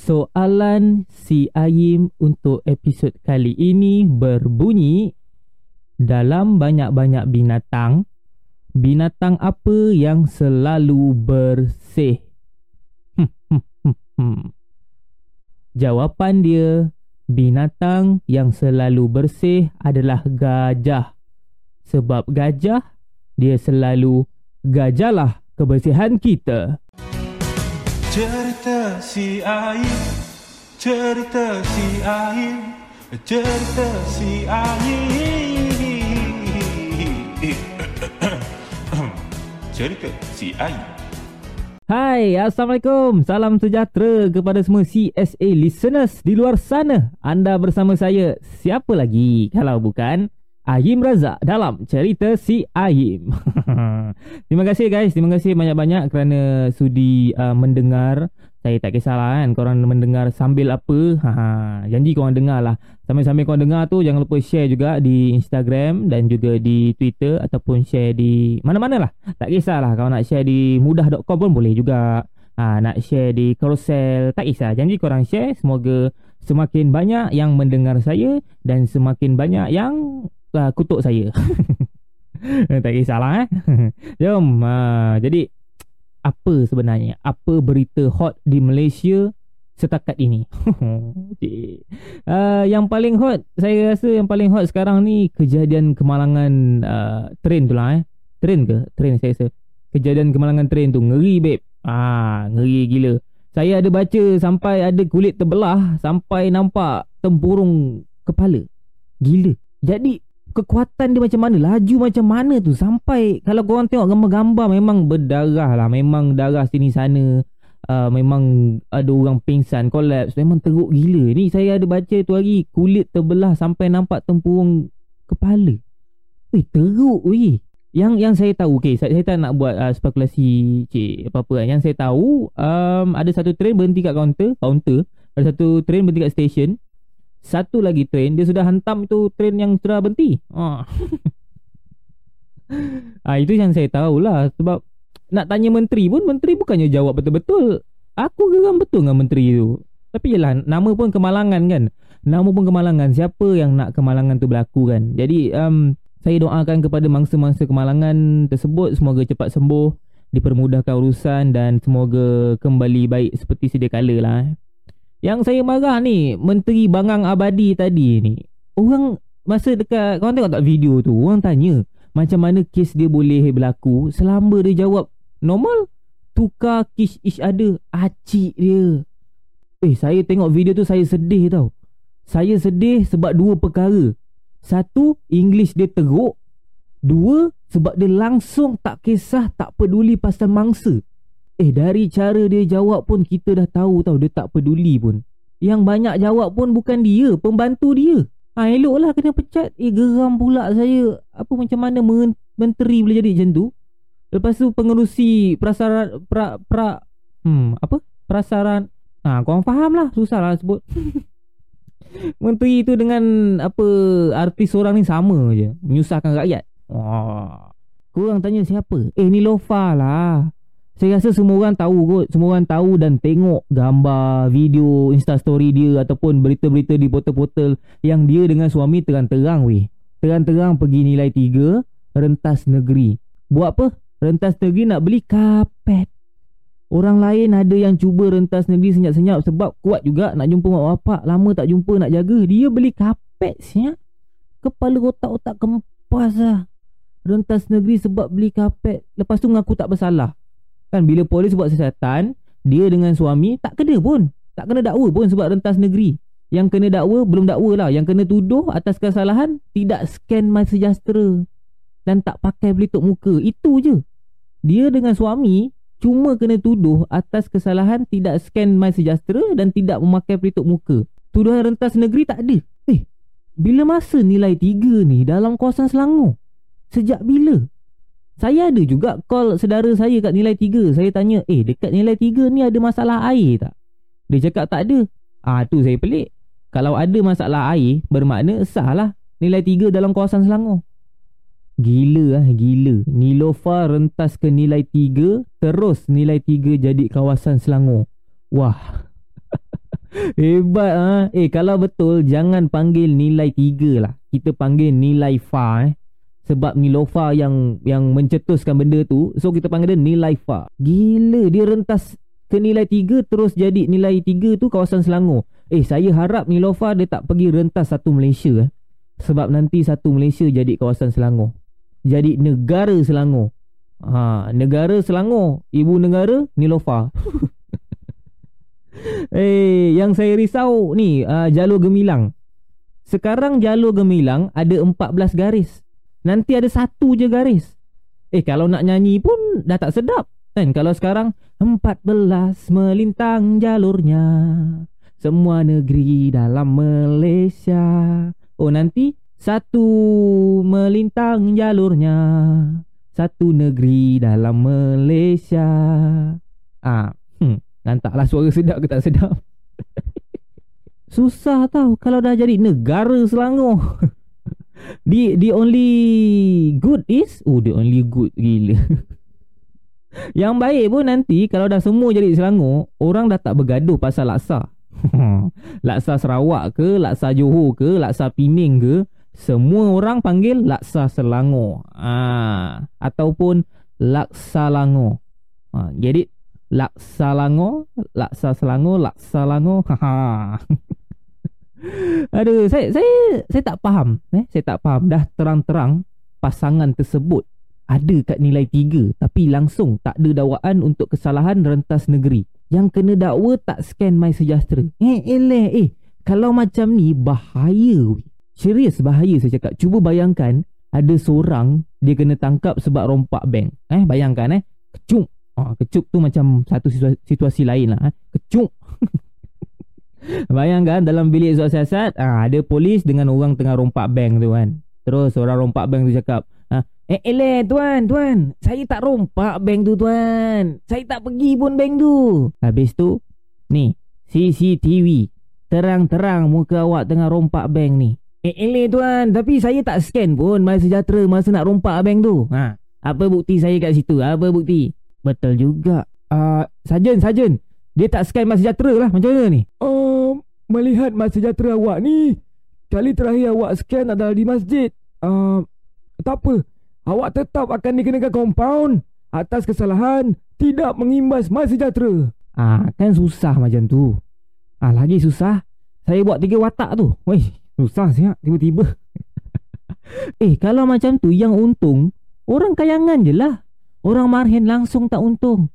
Soalan si Ayim untuk episod kali ini berbunyi Dalam banyak-banyak binatang Binatang apa yang selalu bersih? Jawapan dia Binatang yang selalu bersih adalah gajah. Sebab gajah Dia selalu Gajahlah kebersihan kita Cerita si Ain Cerita si Ain Cerita si Ain Cerita si Ain Hai, Assalamualaikum. Salam sejahtera kepada semua CSA listeners di luar sana. Anda bersama saya, siapa lagi kalau bukan Ahim Razak dalam cerita si Ahim. terima kasih guys, terima kasih banyak-banyak kerana sudi uh, mendengar. Saya tak kisahlah kan korang mendengar sambil apa. Ha, janji korang dengar lah. Sambil-sambil korang dengar tu jangan lupa share juga di Instagram dan juga di Twitter ataupun share di mana-mana lah. Tak kisahlah kalau nak share di mudah.com pun boleh juga. Ha, nak share di carousel tak kisah. Janji korang share semoga semakin banyak yang mendengar saya dan semakin banyak yang uh, kutuk saya. tak kisahlah eh. Jom. Uh, jadi apa sebenarnya? Apa berita hot di Malaysia setakat ini? uh, yang paling hot, saya rasa yang paling hot sekarang ni kejadian kemalangan uh, train tu lah eh. Train ke? Train saya rasa. Kejadian kemalangan train tu ngeri babe. Ah, ngeri gila. Saya ada baca sampai ada kulit terbelah sampai nampak tempurung kepala. Gila. Jadi kekuatan dia macam mana laju macam mana tu. Sampai kalau korang tengok gambar-gambar memang berdarah lah. Memang darah sini sana uh, memang ada orang pingsan collapse. Memang teruk gila. Ni saya ada baca tu hari kulit terbelah sampai nampak tempurung kepala. Weh teruk weh. Yang yang saya tahu okey saya, saya tak nak buat uh, spekulasi cik apa-apa kan. Yang saya tahu um, ada satu train berhenti kat kaunter kaunter ada satu train berhenti kat stesen satu lagi train Dia sudah hantam tu Train yang sudah berhenti. Ha. ha, Itu yang saya tahulah Sebab Nak tanya menteri pun Menteri bukannya jawab betul-betul. Aku geram betul dengan menteri tu. Tapi yelah Nama pun kemalangan kan. Nama pun kemalangan. Siapa yang nak kemalangan tu berlaku kan? Jadi um, Saya doakan kepada mangsa-mangsa kemalangan tersebut Semoga cepat sembuh Dipermudahkan urusan Dan semoga kembali baik Seperti sedia kala lah eh. Yang saya marah ni Menteri Bangang Abadi tadi ni Orang Masa dekat Korang tengok tak video tu Orang tanya Macam mana kes dia boleh berlaku Selamba dia jawab Normal. Tukar kiss each other Acik dia. Eh saya tengok video tu Saya sedih tau. Saya sedih sebab dua perkara. Satu English dia teruk. Dua Sebab dia langsung tak kisah Tak peduli pasal mangsa Eh dari cara dia jawab pun kita dah tahu tau dia tak peduli pun. Yang banyak jawab pun bukan dia, pembantu dia. Ha eloklah kena pecat. Eh geram pula saya. Apa macam mana menteri boleh jadi macam tu? Lepas tu pengerusi prasaran pra pra hmm apa? Prasaran Ha kau faham lah susah lah sebut. menteri tu dengan apa artis orang ni sama je. Menyusahkan rakyat. Wah. Kurang tanya siapa? Eh ni Lofa lah. Saya rasa semua orang tahu kot. Semua orang tahu dan tengok gambar, video, insta story dia Ataupun berita-berita di portal-portal Yang dia dengan suami terang-terang weh. Terang-terang pergi nilai tiga Rentas negeri. Buat apa? Rentas negeri nak beli kapet. Orang lain ada yang cuba rentas negeri senyap-senyap Sebab kuat juga nak jumpa mak bapak. Lama tak jumpa nak jaga Dia beli kapet siap Kepala otak-otak kempas lah. Rentas negeri sebab beli kapet. Lepas tu mengaku tak bersalah Kan bila polis buat siasatan Dia dengan suami tak kena pun. Tak kena dakwa pun sebab rentas negeri. Yang kena dakwa belum dakwa lah. Yang kena tuduh atas kesalahan Tidak scan my sejahtera. Dan tak pakai pelitup muka. Itu je. Dia dengan suami Cuma kena tuduh atas kesalahan Tidak scan my sejahtera Dan tidak memakai pelitup muka. Tuduhan rentas negeri tak ada. Eh Bila masa nilai 3 ni Dalam kawasan Selangor? Sejak bila saya ada juga call saudara saya kat nilai 3 Saya tanya Eh dekat nilai 3 ni ada masalah air tak? Dia cakap tak ada. Ah tu saya pelik. Kalau ada masalah air Bermakna sah lah Nilai 3 dalam kawasan Selangor. Gila lah gila. Nilofa rentas ke nilai 3 Terus nilai 3 jadi kawasan Selangor. Wah. Hebat ha? Eh kalau betul Jangan panggil nilai 3 lah. Kita panggil nilai FA eh sebab Nilofa yang yang mencetuskan benda tu. So kita panggil dia nilai fa gila dia rentas ke nilai 3 terus jadi nilai 3 tu kawasan Selangor. Eh saya harap Nilofa dia tak pergi rentas satu Malaysia eh. Sebab nanti satu Malaysia jadi kawasan Selangor. Jadi negara Selangor. Ha negara Selangor ibu negara Nilofa eh yang saya risau ni uh, jalur gemilang. Sekarang jalur gemilang ada 14 garis Nanti ada satu je garis. Eh kalau nak nyanyi pun dah tak sedap Kan? Kalau sekarang Empat belas melintang jalurnya. Semua negeri dalam Malaysia. Oh nanti Satu melintang jalurnya. Satu negeri dalam Malaysia. Ah, hmm, Nantaklah suara sedap ke tak sedap? Susah tau kalau dah jadi negara Selangor the the only good is oh the only good gila. Yang baik pun nanti kalau dah semua jadi Selangor orang dah tak bergaduh pasal laksa. Laksa Sarawak ke laksa Johor ke laksa Pening ke semua orang panggil laksa Selangor. Ah ataupun laksa Langor. Ha jadi laksa Langor laksa Selangor laksa Langor. Ha Aduh, saya saya saya tak faham, eh. Saya tak faham dah terang-terang pasangan tersebut ada kat nilai 3 tapi langsung tak ada dakwaan untuk kesalahan rentas negeri. Yang kena dakwa tak scan my sejahtera. Eh, eleh, eh. Kalau macam ni bahaya. Serius bahaya saya cakap. Cuba bayangkan ada seorang dia kena tangkap sebab rompak bank. Eh, bayangkan eh. Kecuk. Ah, kecuk tu macam satu situasi, situasi lain lah. Eh. Kecuk. Bayangkan dalam bilik surat siasat ah, Ada polis dengan orang tengah rompak bank tu kan. Terus orang rompak bank tu cakap ah, Eh eleh tuan tuan Saya tak rompak bank tu tuan. Saya tak pergi pun bank tu. Habis tu Ni CCTV Terang-terang muka awak tengah rompak bank ni. Eh eleh tuan Tapi saya tak scan pun Masa sejahtera Masa nak rompak bank tu. Ha, Apa bukti saya kat situ? Apa bukti? Betul juga. Uh, Sajen Sajen dia tak scan mas sejahtera lah Macam mana ni? Uh, Melihat mas sejahtera awak ni Kali terakhir awak scan adalah di masjid. Uh, Tak apa. Awak tetap akan dikenakan compound Atas kesalahan Tidak mengimbas mas sejahtera. Ah, Kan susah macam tu. Ah, Lagi susah Saya buat tiga watak tu. Weh, Susah siap Tiba-tiba. Eh kalau macam tu Yang untung Orang kayangan je lah. Orang marhen langsung tak untung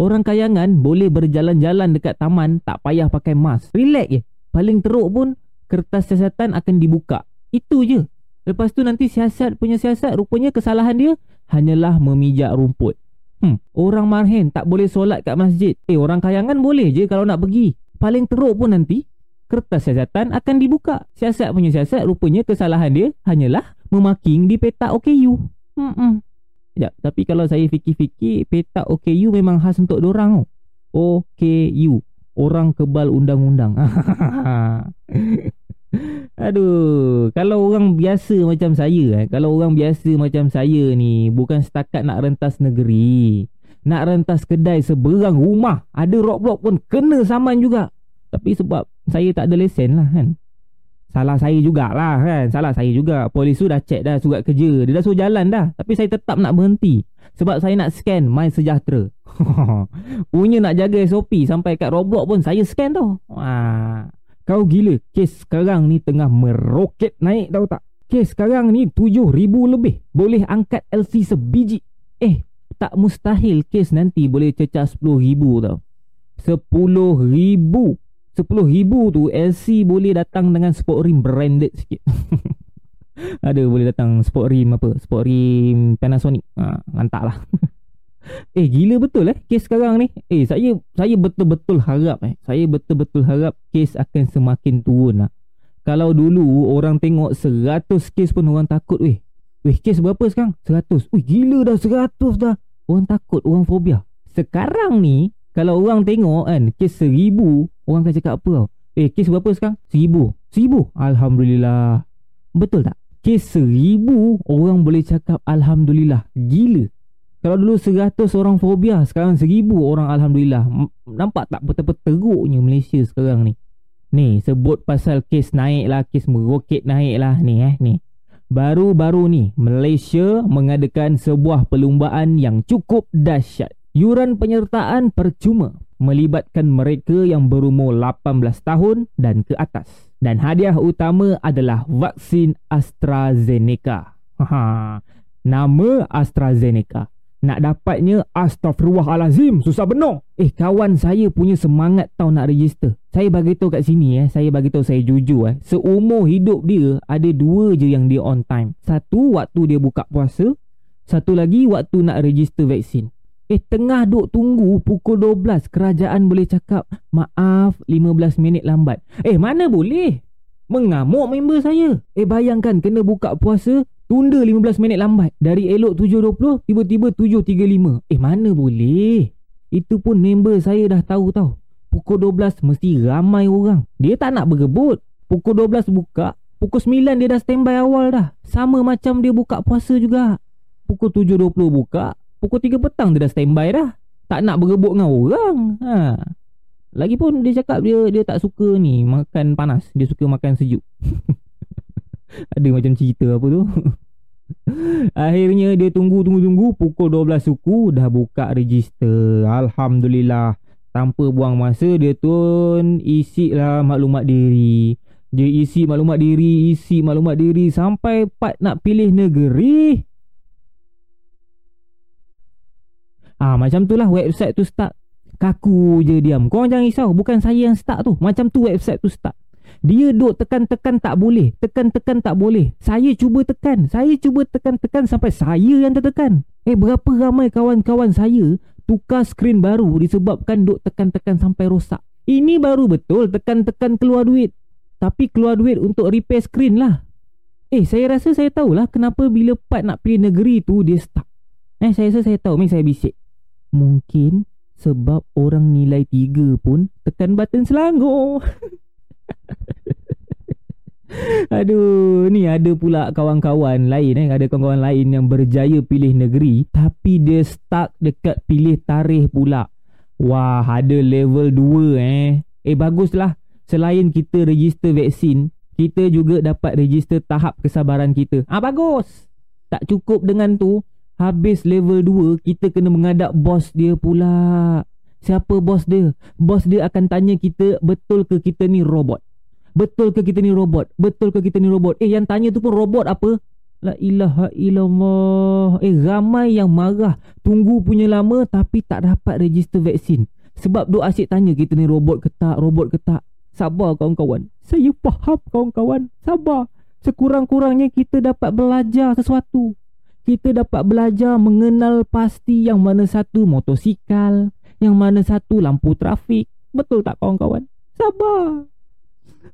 Orang kayangan boleh berjalan-jalan dekat taman tak payah pakai mask. Relax je. Paling teruk pun kertas siasatan akan dibuka. Itu je. Lepas tu nanti siasat punya siasat rupanya kesalahan dia hanyalah memijak rumput. Hmm, orang marhen tak boleh solat kat masjid. Eh, orang kayangan boleh je kalau nak pergi. Paling teruk pun nanti kertas siasatan akan dibuka. Siasat punya siasat rupanya kesalahan dia hanyalah memaking di petak OKU. Hmm, hmm. Sekejap, tapi kalau saya fikir-fikir Petak OKU memang khas untuk dorang OKU Orang kebal undang-undang. Aduh Kalau orang biasa macam saya eh, Kalau orang biasa macam saya ni Bukan setakat nak rentas negeri Nak rentas kedai seberang rumah Ada rock-block pun kena saman juga. Tapi sebab saya tak ada lesen lah kan Salah saya jugalah kan. Salah saya juga. Polis tu dah check dah surat kerja. Dia dah suruh jalan dah. Tapi saya tetap nak berhenti. Sebab saya nak scan My Sejahtera. Punya nak jaga SOP Sampai kat Roblox pun Saya scan tau. Wah. Kau gila. Kes sekarang ni tengah meroket naik tau tak? Kes sekarang ni 7,000 lebih Boleh angkat LC sebiji. Eh Tak mustahil kes nanti boleh cecah 10,000 tau. 10,000 RM10,000 tu LC boleh datang dengan sport rim branded sikit. Ada boleh datang sport rim apa Sport rim Panasonic. Ha, Lantak lah. Eh gila betul eh Kes sekarang ni. Eh saya Saya betul-betul harap eh Saya betul-betul harap Kes akan semakin turun lah. Kalau dulu Orang tengok 100 kes pun orang takut weh Weh kes berapa sekarang? 100 Weh gila dah 100 dah. Orang takut Orang fobia Sekarang ni Kalau orang tengok kan Kes 1000 Orang akan cakap apa tau? Eh kes berapa sekarang? Seribu. Seribu? Alhamdulillah. Betul tak? Kes seribu Orang boleh cakap Alhamdulillah. Gila. Kalau dulu 100 orang fobia Sekarang 1000 orang Alhamdulillah. Nampak tak betapa teruknya Malaysia sekarang ni? Ni sebut pasal kes naik lah Kes meroket naik lah Ni eh ni. Baru-baru ni Malaysia mengadakan sebuah perlumbaan yang cukup dahsyat. Yuran penyertaan percuma Melibatkan mereka yang berumur 18 tahun dan ke atas. Dan hadiah utama adalah vaksin AstraZeneca. Haha, Nama AstraZeneca. Nak dapatnya Astaghfirullahalazim Susah benar. Eh kawan saya punya semangat tau nak register. Saya bagi tahu kat sini eh. Saya bagi tahu saya jujur eh. Seumur hidup dia Ada dua je yang dia on time. Satu waktu dia buka puasa. Satu lagi waktu nak register vaksin Eh tengah duk tunggu pukul 12 Kerajaan boleh cakap Maaf 15 minit lambat. Eh mana boleh? Mengamuk member saya. Eh bayangkan kena buka puasa Tunda 15 minit lambat. Dari elok 7.20 Tiba-tiba 7.35 Eh mana boleh? Itu pun member saya dah tahu tau Pukul 12 mesti ramai orang. Dia tak nak bergebut. Pukul 12 buka Pukul 9 dia dah standby awal dah. Sama macam dia buka puasa juga. Pukul 7.20 buka Pukul 3 petang dia dah standby dah. Tak nak bergebut dengan orang. Ha. Lagipun dia cakap dia dia tak suka ni Makan panas. Dia suka makan sejuk. Ada macam cerita apa tu? Akhirnya dia tunggu-tunggu-tunggu Pukul 12 suku Dah buka register. Alhamdulillah. Tanpa buang masa Dia tun Isi lah maklumat diri. Dia isi maklumat diri Isi maklumat diri Sampai part nak pilih negeri Ah Macam tu lah website tu start Kaku je diam. Korang jangan risau Bukan saya yang start tu. Macam tu website tu start dia duk tekan-tekan tak boleh. Tekan-tekan tak boleh. Saya cuba tekan. Saya cuba tekan-tekan Sampai saya yang tertekan. Eh berapa ramai kawan-kawan saya Tukar skrin baru Disebabkan duk tekan-tekan sampai rosak. Ini baru betul Tekan-tekan keluar duit. Tapi keluar duit untuk repair skrin lah. Eh saya rasa saya tahulah Kenapa bila part nak pilih negeri tu Dia stuck. Eh saya rasa saya tahu. Mari saya bisik Mungkin Sebab orang nilai 3 pun Tekan button selangor Aduh, ni ada pula kawan-kawan lain eh, ada kawan-kawan lain yang berjaya pilih negeri tapi dia stuck dekat pilih tarikh pula. Wah, ada level 2 eh. Eh baguslah. Selain kita register vaksin, kita juga dapat register tahap kesabaran kita. Ah bagus. Tak cukup dengan tu, habis level 2 kita kena mengadap bos dia pula. Siapa bos dia? Bos dia akan tanya kita betul ke kita ni robot. Betul ke kita ni robot? Betul ke kita ni robot? Eh yang tanya tu pun robot apa? La ilaha illallah. Eh ramai yang marah. Tunggu punya lama tapi tak dapat register vaksin. Sebab duk asyik tanya kita ni robot ke tak, robot ke tak. Sabar kawan-kawan. Saya faham kawan-kawan. Sabar. Sekurang-kurangnya kita dapat belajar sesuatu. Kita dapat belajar mengenal pasti yang mana satu motosikal, yang mana satu lampu trafik. Betul tak kawan-kawan? Sabar.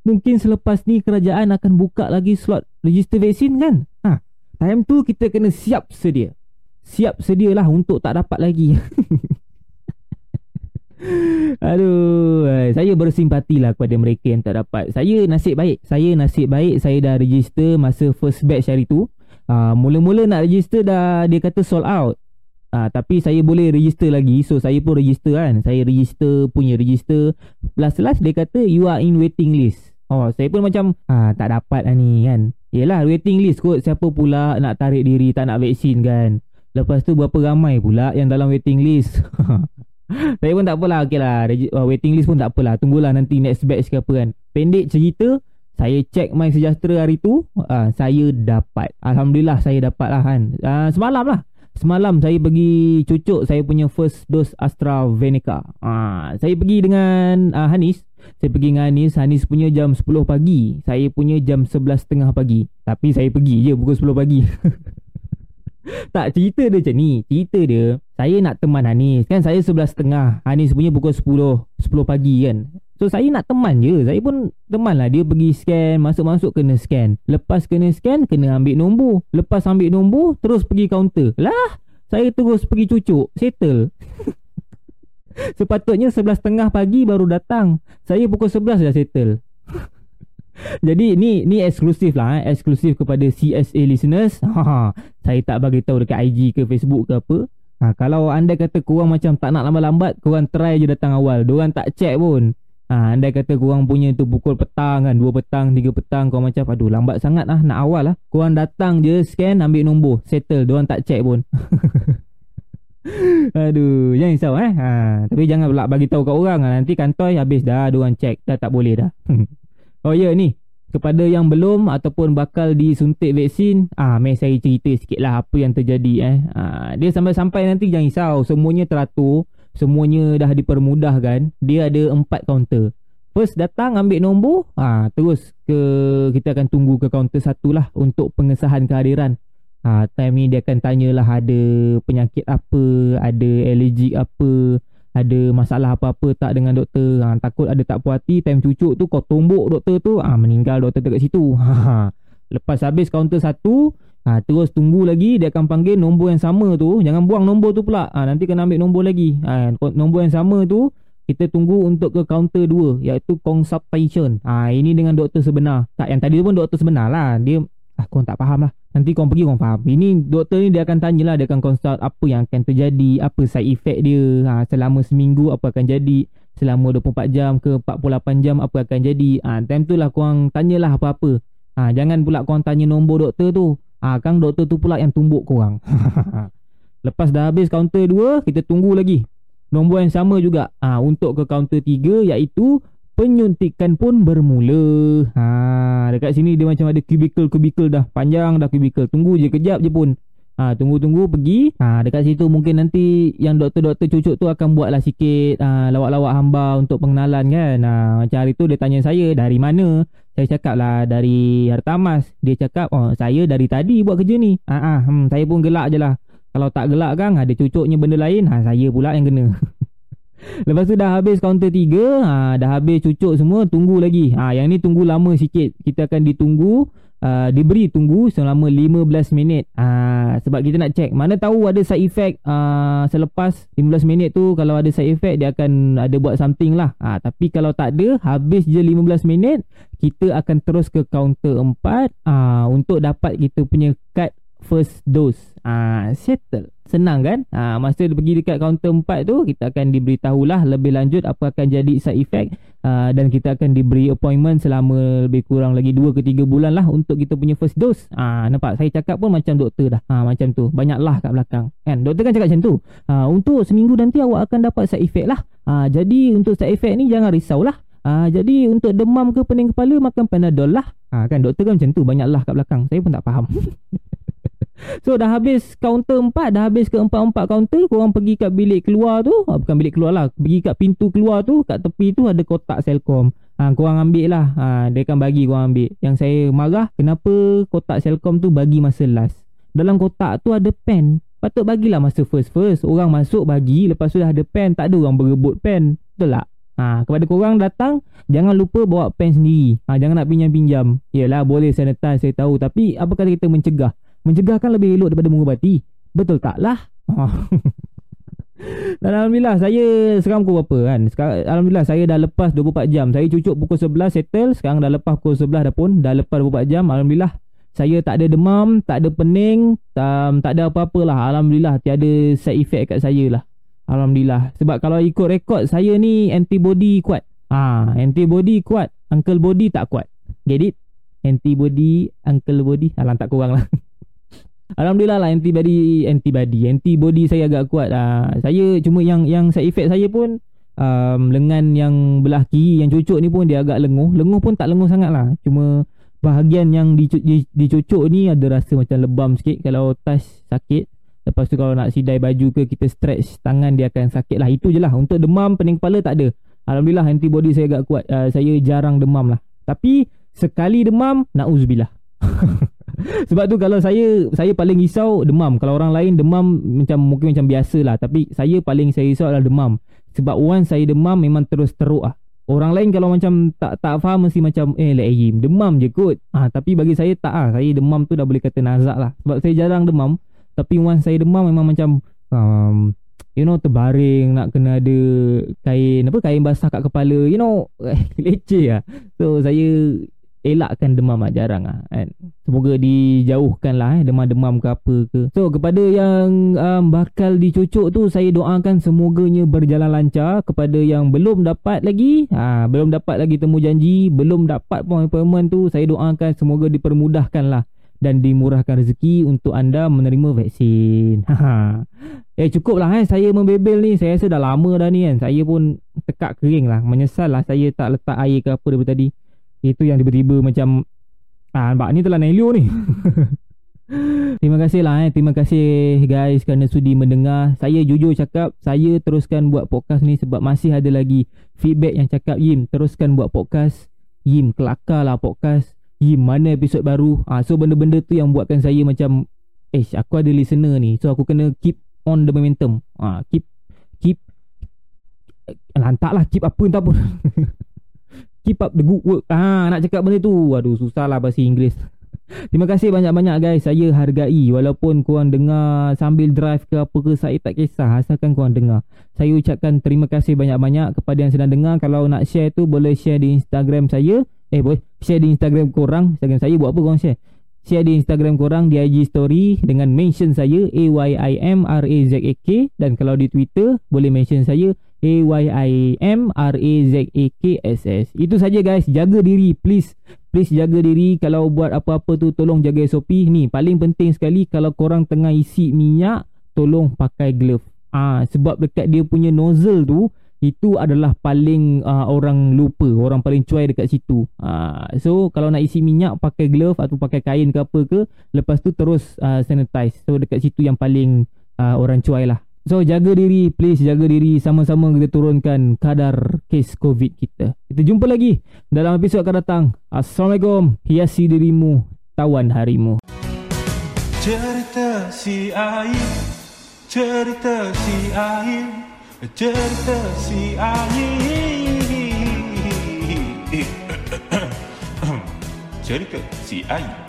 Mungkin selepas ni kerajaan akan buka lagi slot register vaksin kan? Ha, time tu kita kena siap sedia. Siap sedialah untuk tak dapat lagi. Aduh, eh, saya bersimpatilah kepada mereka yang tak dapat. Saya nasib baik. Saya nasib baik saya dah register masa first batch hari tu. Uh, mula-mula nak register dah dia kata sold out. Ah, tapi saya boleh register lagi. So saya pun register kan. Saya register punya register. Last last dia kata You are in waiting list. Oh saya pun macam ah, Tak dapat lah ni kan. Yelah waiting list kot. Siapa pula nak tarik diri Tak nak vaksin kan? Lepas tu berapa ramai pula Yang dalam waiting list? Saya pun tak apalah. Okay lah uh, Waiting list pun tak apalah. Tunggulah nanti next batch ke apa kan. Pendek cerita saya cek my sejahtera hari tu uh, Saya dapat Alhamdulillah saya dapat lah kan uh, Semalam lah Semalam saya pergi cucuk saya punya first dose AstraZeneca. Ah, saya pergi dengan uh, Hanis. Saya pergi dengan Hanis. Hanis punya jam 10 pagi. Saya punya jam 11.30 pagi. Tapi saya pergi je pukul 10 pagi. tak, cerita dia macam ni. Cerita dia, saya nak teman Hanis. Kan saya 11.30. Hanis punya pukul 10. 10 pagi kan. So saya nak teman je. Saya pun teman lah. Dia pergi scan Masuk-masuk kena scan. Lepas kena scan Kena ambil nombor. Lepas ambil nombor Terus pergi kaunter. Lah Saya terus pergi cucuk. Settle. Sepatutnya 11.30 pagi baru datang. Saya pukul 11 dah settle. Jadi ni ni eksklusif lah eh. Eksklusif kepada CSA listeners. Ha, Saya tak bagi tahu dekat IG ke Facebook ke apa. Ha, Kalau anda kata korang macam tak nak lambat-lambat Korang try je datang awal. Diorang tak check pun ha, Anda kata korang punya tu pukul petang kan 2 petang, 3 petang Korang macam aduh lambat sangat lah Nak awal lah Korang datang je scan ambil nombor Settle Diorang tak check pun Aduh, jangan risau eh. Ha, tapi jangan pula bagi tahu kat orang ah. Nanti kantoi habis dah, dia orang check dah tak boleh dah. oh ya yeah, ni, kepada yang belum ataupun bakal disuntik vaksin, ah mai saya cerita sikitlah apa yang terjadi eh. Ah, dia sampai-sampai nanti jangan risau, semuanya teratur, semuanya dah dipermudahkan. Dia ada empat kaunter. First datang ambil nombor, ah terus ke kita akan tunggu ke kaunter satu lah untuk pengesahan kehadiran. Ha, Time ni dia akan tanyalah ada penyakit apa Ada allergic apa Ada masalah apa-apa tak dengan doktor. Ha, Takut ada tak puas hati Time cucuk tu kau tumbuk doktor tu ha, Meninggal doktor dekat situ. Ha, Lepas habis kaunter satu ha, Terus tunggu lagi Dia akan panggil nombor yang sama tu Jangan buang nombor tu pula ha, Nanti kena ambil nombor lagi ha, Nombor yang sama tu kita tunggu untuk ke kaunter 2 iaitu consultation. Ha, ini dengan doktor sebenar. Tak yang tadi pun doktor sebenar lah. Dia ah kau tak faham lah. Nanti kau pergi kau faham Ini doktor ni dia akan tanyalah Dia akan consult apa yang akan terjadi Apa side effect dia ha, Selama seminggu apa akan jadi Selama 24 jam ke 48 jam Apa akan jadi ha, Time tu lah korang tanyalah apa-apa ha, Jangan pula korang tanya nombor doktor tu ha, Kan doktor tu pula yang tumbuk korang Lepas dah habis kaunter 2 Kita tunggu lagi Nombor yang sama juga ha, Untuk ke kaunter 3 Iaitu penyuntikan pun bermula. Ha, dekat sini dia macam ada kubikel-kubikel dah. Panjang dah kubikel. Tunggu je kejap je pun. Ha, tunggu-tunggu pergi. Ha, dekat situ mungkin nanti yang doktor-doktor cucuk tu akan buatlah sikit ha, lawak-lawak hamba untuk pengenalan kan. Ha, macam hari tu dia tanya saya dari mana. Saya cakap lah dari Hartamas. Dia cakap oh saya dari tadi buat kerja ni. Ha, ha, hmm, saya pun gelak je lah. Kalau tak gelak kan ada cucuknya benda lain. Ha, saya pula yang kena. Lepas tu dah habis kaunter 3 ha, Dah habis cucuk semua Tunggu lagi ha, Yang ni tunggu lama sikit Kita akan ditunggu uh, Diberi tunggu selama 15 minit. Ha, Sebab kita nak check Mana tahu ada side effect uh, Selepas 15 minit tu Kalau ada side effect Dia akan ada buat something lah. Ha, Tapi kalau tak ada Habis je 15 minit Kita akan terus ke kaunter 4 uh, Untuk dapat kita punya card first dose. Ah settle. Senang kan? Ah masa dia pergi dekat kaunter 4 tu kita akan diberitahulah lebih lanjut apa akan jadi side effect. Ah, dan kita akan diberi appointment selama lebih kurang lagi 2 ke 3 bulan lah untuk kita punya first dose. Ah nampak? Saya cakap pun macam doktor dah. Ah macam tu. Banyak lah kat belakang. Kan? Doktor kan cakap macam tu. Ah untuk seminggu nanti awak akan dapat side effect lah. Ah jadi untuk side effect ni jangan risaulah Ah, jadi untuk demam ke pening kepala makan panadol lah. Ah, kan? Doktor kan macam tu. Banyak lah kat belakang. Saya pun tak faham. So dah habis kaunter empat Dah habis ke empat-empat kaunter Korang pergi kat bilik keluar tu. Oh, Bukan bilik keluar lah. Pergi kat pintu keluar tu Kat tepi tu ada kotak Selcom ha, Korang ambil lah. Ha, Dia akan bagi korang ambil. Yang saya marah Kenapa kotak Selcom tu bagi masa last? Dalam kotak tu ada pen. Patut bagilah masa first-first Orang masuk bagi Lepas tu dah ada pen Tak ada orang berebut pen. Betul tak? Ha, kepada korang datang Jangan lupa bawa pen sendiri. Ha, Jangan nak pinjam-pinjam. Yelah boleh sanitize saya tahu. Tapi apa kata kita? Mencegah Mencegah kan lebih elok daripada mengubati Betul tak lah? Dan Alhamdulillah saya sekarang pukul berapa kan? Sekarang, Alhamdulillah saya dah lepas 24 jam. Saya cucuk pukul 11 settle. Sekarang dah lepas pukul 11 dah pun Dah lepas 24 jam. Alhamdulillah Saya tak ada demam Tak ada pening um, Tak ada apa-apa lah. Alhamdulillah Tiada side effect kat saya lah. Alhamdulillah. Sebab kalau ikut rekod Saya ni antibody kuat. Ah, ha, Antibody kuat Uncle body tak kuat. Get it? Antibody Uncle body. Alah tak kurang lah Alhamdulillah lah antibody antibody antibody saya agak kuat uh, saya cuma yang yang side effect saya pun um, lengan yang belah kiri yang cucuk ni pun dia agak lenguh. Lenguh pun tak lenguh sangat lah. Cuma bahagian yang dicucuk ni ada rasa macam lebam sikit kalau touch sakit. Lepas tu kalau nak sidai baju ke kita stretch tangan dia akan sakit lah. Itu je lah. Untuk demam pening kepala tak ada. Alhamdulillah antibody saya agak kuat. Uh, saya jarang demam lah. Tapi sekali demam na'uzubillah Sebab tu kalau saya Saya paling risau demam Kalau orang lain demam Macam mungkin macam biasa lah Tapi saya paling saya risau adalah demam Sebab once saya demam Memang terus teruk lah Orang lain kalau macam tak tak faham mesti macam eh lah Ayim demam je kot. Ah tapi bagi saya tak ah saya demam tu dah boleh kata nazak lah. Sebab saya jarang demam tapi once saya demam memang macam um, you know terbaring nak kena ada kain apa kain basah kat kepala you know leceh lah. So saya elakkan demam lah jarang lah kan semoga dijauhkan lah eh demam-demam ke apa ke so kepada yang um, bakal dicucuk tu saya doakan semoganya berjalan lancar kepada yang belum dapat lagi ha, belum dapat lagi temu janji belum dapat pun appointment tu saya doakan semoga dipermudahkan lah dan dimurahkan rezeki untuk anda menerima vaksin. eh cukup lah eh saya membebel ni. Saya rasa dah lama dah ni kan. Saya pun tekak kering lah. Menyesal lah saya tak letak air ke apa daripada tadi. Itu yang tiba-tiba macam ah nampak ni telah Nelio ni. Terima kasih lah eh. Terima kasih guys kerana sudi mendengar. Saya jujur cakap, saya teruskan buat podcast ni sebab masih ada lagi feedback yang cakap Yim, teruskan buat podcast. Yim, kelakar lah podcast. Yim, mana episod baru. Ah, so benda-benda tu yang buatkan saya macam, eh, aku ada listener ni. So aku kena keep on the momentum. Ah, keep, keep, lantak lah, keep apa entah pun. keep up the good work. Ah, nak cakap benda tu. Aduh, susah lah bahasa Inggeris. Terima kasih banyak-banyak guys. Saya hargai walaupun korang dengar sambil drive ke apa ke saya tak kisah asalkan korang dengar. Saya ucapkan terima kasih banyak-banyak kepada yang sedang dengar. Kalau nak share tu boleh share di Instagram saya. Eh boleh share di Instagram korang. Instagram saya buat apa korang share? Share di Instagram korang di IG story dengan mention saya A Y I M R A Z A K dan kalau di Twitter boleh mention saya A Y I M R A Z A K S S. Itu saja guys. Jaga diri please. Please jaga diri kalau buat apa-apa tu tolong jaga SOP. Ni paling penting sekali kalau korang tengah isi minyak tolong pakai glove. Ah sebab dekat dia punya nozzle tu itu adalah paling uh, orang lupa orang paling cuai dekat situ uh, so kalau nak isi minyak pakai glove atau pakai kain ke apa ke lepas tu terus uh, sanitize so dekat situ yang paling uh, orang cuai lah so jaga diri. Please jaga diri. Sama-sama kita turunkan kadar kes covid kita. Kita jumpa lagi dalam episod akan datang. Assalamualaikum. Hiasi dirimu. Tawan harimu. Cerita si air Cerita si air Cerita si air Cerita si air